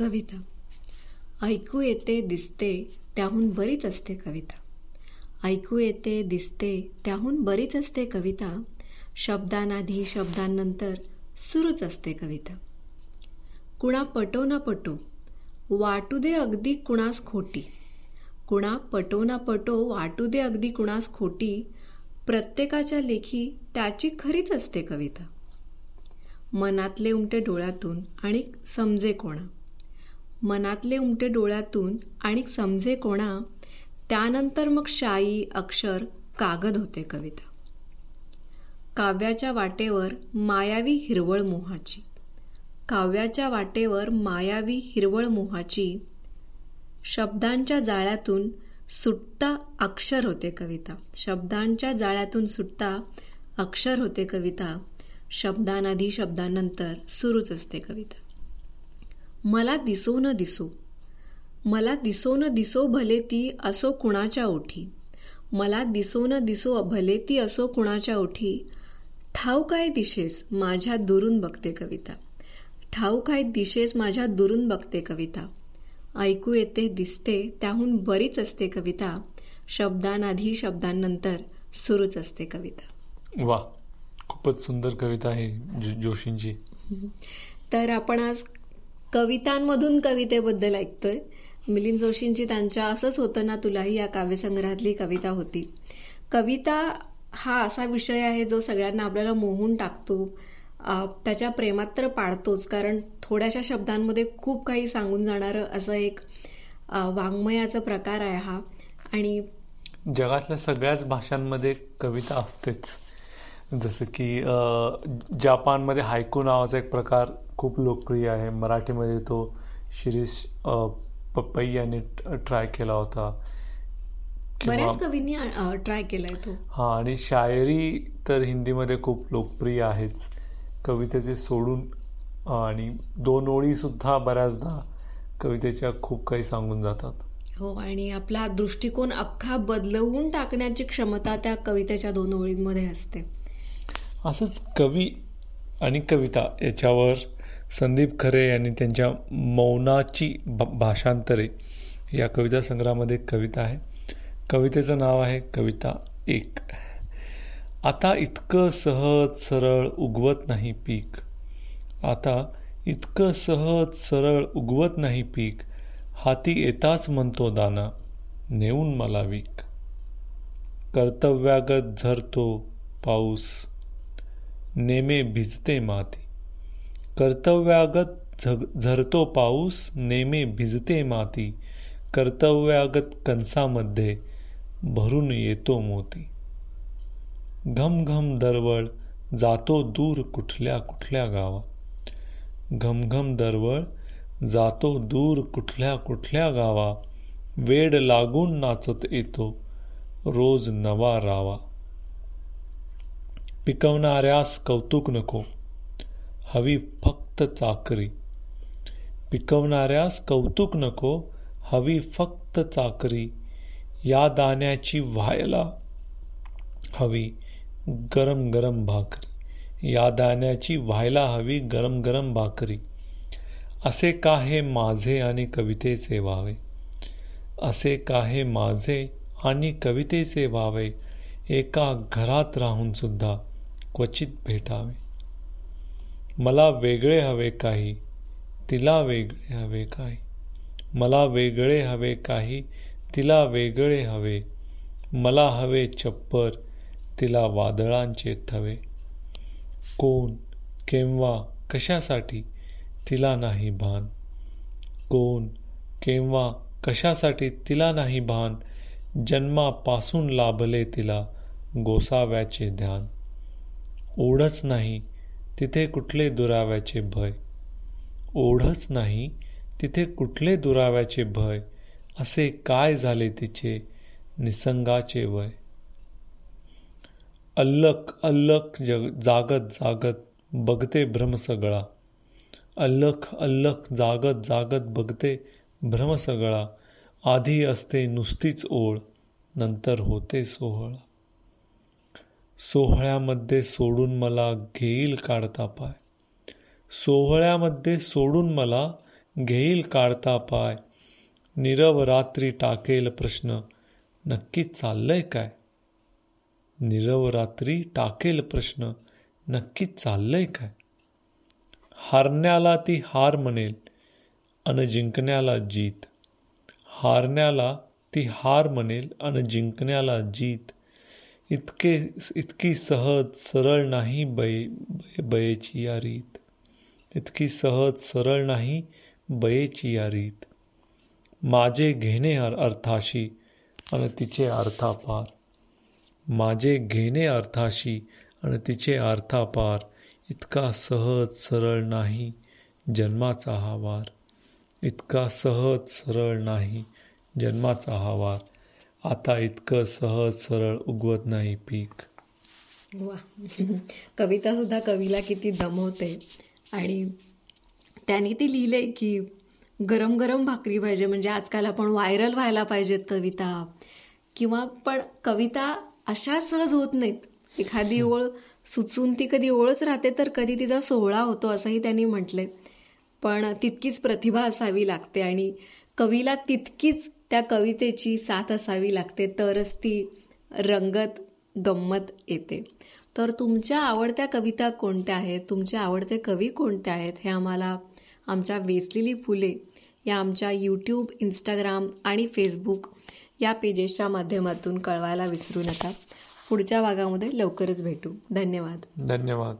कविता. ऐकू येते दिसते त्याहून बरीच असते कविता. ऐकू येते दिसते त्याहून बरीच असते कविता. शब्दांआधी शब्दांनंतर सुरूच असते कविता. कुणा पटो ना पटो वाटू दे अगदी कुणास खोटी. कुणा पटो ना पटो वाटू दे अगदी कुणास खोटी प्रत्येकाच्या लेखी त्याची खरीच असते कविता. मनातले उमटे डोळ्यातून आणि समजे कोणा. मनातले उमटे डोळ्यातून आणि समजे कोणा त्यानंतर मग शाई अक्षर कागद होते कविता. काव्याच्या वाटेवर मायावी हिरवळ मोहाची. काव्याच्या वाटेवर मायावी हिरवळ मोहाची. शब्दांच्या जाळ्यातून सुटता अक्षर होते कविता. शब्दांच्या जाळ्यातून सुटता अक्षर होते कविता. शब्दांआधी शब्दांनंतर सुरूच असते कविता. मला दिसो न दिसो. मला दिसो न दिसो भले ती असो कुणाच्या ओठी. मला दिसो न दिसो भले ती असो कुणाच्या ओठी. ठाऊ काय दिशेस माझ्या दुरून बघते कविता. ठाऊ काय दिशेस माझ्या दुरून बघते कविता. ऐकू येते दिसते त्याहून बरीच असते कविता. शब्दांआधी शब्दांनंतर सुरूच असते कविता. वा खूपच सुंदर कविता आहे जोशींची. तर आपण आज कवितांमधून कवितेबद्दल ऐकतोय. मिलिंद जोशींची त्यांच्या असंच होतं ना तुलाही या काव्यसंग्रहातली कविता होती. कविता हा असा विषय आहे जो सगळ्यांना आपल्याला मोहून टाकतो. त्याच्या प्रेमात तर पाडतोच कारण थोड्याशा शब्दांमध्ये खूप काही सांगून जाणारं असं एक वाङ्मयाचा प्रकार आहे हा. आणि जगातल्या सगळ्याच भाषांमध्ये कविता असतेच. जसं की जपानमध्ये हायकू नावाचा एक प्रकार खूप लोकप्रिय आहे. मराठीमध्ये तो शिरीष पपई यांनी ट्राय केला होता. बऱ्याच कवींनी ट्राय केलाय तो. हा आणि शायरी तर हिंदीमध्ये खूप लोकप्रिय आहेच. कवितेचे सोडून आणि दोन ओळी सुद्धा बऱ्याचदा कवितेच्या खूप काही सांगून जातात. हो आणि आपला दृष्टिकोन अख्खा बदलवून टाकण्याची क्षमता त्या कवितेच्या दोन ओळींमध्ये असते. असंच कवी आणि कविता याच्यावर संदीप खरे यांनी त्यांच्या मौनाची भाषांतरे या कविता संग्रहामध्ये कविता आहे. कवितेचं नाव आहे कविता एक. आता इतकं सहज सरळ उगवत नाही पीक. आता इतकं सहज सरळ उगवत नाही पीक. हाती येताच म्हणतो दाना नेऊन मला वीक. कर्तव्यागत झरतो पाऊस नेमे भिजते माती. कर्तव्यागत झग झरतो पाऊस नेमे भिजते माती. कर्तव्यागत कंसामध्ये भरून येतो मोती. घम घम दरवळ जातो दूर कुठल्या कुठल्या गावा. घमघम दरवळ जातो दूर कुठल्या कुठल्या गावा. वेड लागून नाचत येतो रोज नवा रावा. पिकवणाऱ्यास कौतुक नको. हवी फक्त चाकरी. पिकवणाऱ्यास कौतुक नको हवी फक्त चाकरी. या दाण्याची व्हायला हवी गरम गरम भाकरी. या दाण्याची व्हायला हवी गरम गरम भाकरी. असे का हे माझे आणि कवितेचे व्हावे? असे का हे माझे आणि कवितेचे व्हावे? एका घरात राहूनसुद्धा क्वचित भेटावे. मला वेगळे हवे काही तिला वेगळे हवे काही. मला वेगळे हवे काही तिला वेगळे हवे. मला हवे चप्पर तिला वादळांचे थवे. कोण केव्हा कशासाठी तिला नाही भान. कोण केव्हा कशासाठी तिला नाही भान. जन्मापासून लाभले तिला गोसाव्याचे ध्यान. ओढच नाही तिथे कुठले दुराव्याचे भय? ओढच नाही तिथे कुठले दुराव्याचे भय? असे काय झाले तिचे निसंगाचे वय? अल्लक अल्लक जग जागत जागत बघते भ्रम सगळा. अल्लख अल्लख जागत जागत बघते भ्रम सगळा. आधी असते नुसतीच ओळ नंतर होते सोहळा. सोहळ्यामध्ये सोडून मला घेईल काढता पाय. सोहळ्यामध्ये सोडून मला घेईल काढता पाय. नीरव रात्री टाकेल प्रश्न नक्की चाललंय काय? नीरव रात्री टाकेल प्रश्न नक्की चाललंय काय? हारण्याला ती हार म्हणेल अन जिंकण्याला जीत. हारण्याला ती हार म्हणेल अन जिंकण्याला जीत. इतके इतकी सहज सरळ नाही बये बयेची या रीत. इतकी सहज सरळ नाही बयेची या रीत. माझे घेणे अर्थाशी आणि तिचे अर्थापार. माझे घेणे अर्थाशी आणि तिचे अर्थापार. इतका सहज सरळ नाही जन्माचा हा वार. इतका सहज सरळ नाही जन्माचा हा वार. आता इतकं सहज सरळ उगवत नाही पीक. वा. कविता सुद्धा कवीला किती दमवते. आणि त्याने ती लिहिले की गरम गरम भाकरी पाहिजे म्हणजे आजकाल आपण व्हायरल व्हायला पाहिजेत कविता. किंवा पण कविता अशा सहज होत नाहीत. एखादी ओळ सुचून ती कधी ओळच राहते तर कधी तिचा सोहळा होतो असंही त्यांनी म्हटलंय. पण तितकीच प्रतिभा असावी लागते आणि कवीला तितकीच त्या कवितेची साथ असावी लागते तरच ती रंगत गंमत येते. तर तुमच्या आवडत्या कविता कोणत्या आहेत? तुमचे आवडते कवी कोणते आहेत? हे आम्हाला आमच्या वेचलेली फुले या आमच्या यूट्यूब इंस्टाग्राम आणि फेसबुक या पेजेसच्या माध्यमातून कळवायला विसरू नका. पुढच्या भागामध्ये लवकरच भेटू. धन्यवाद. धन्यवाद.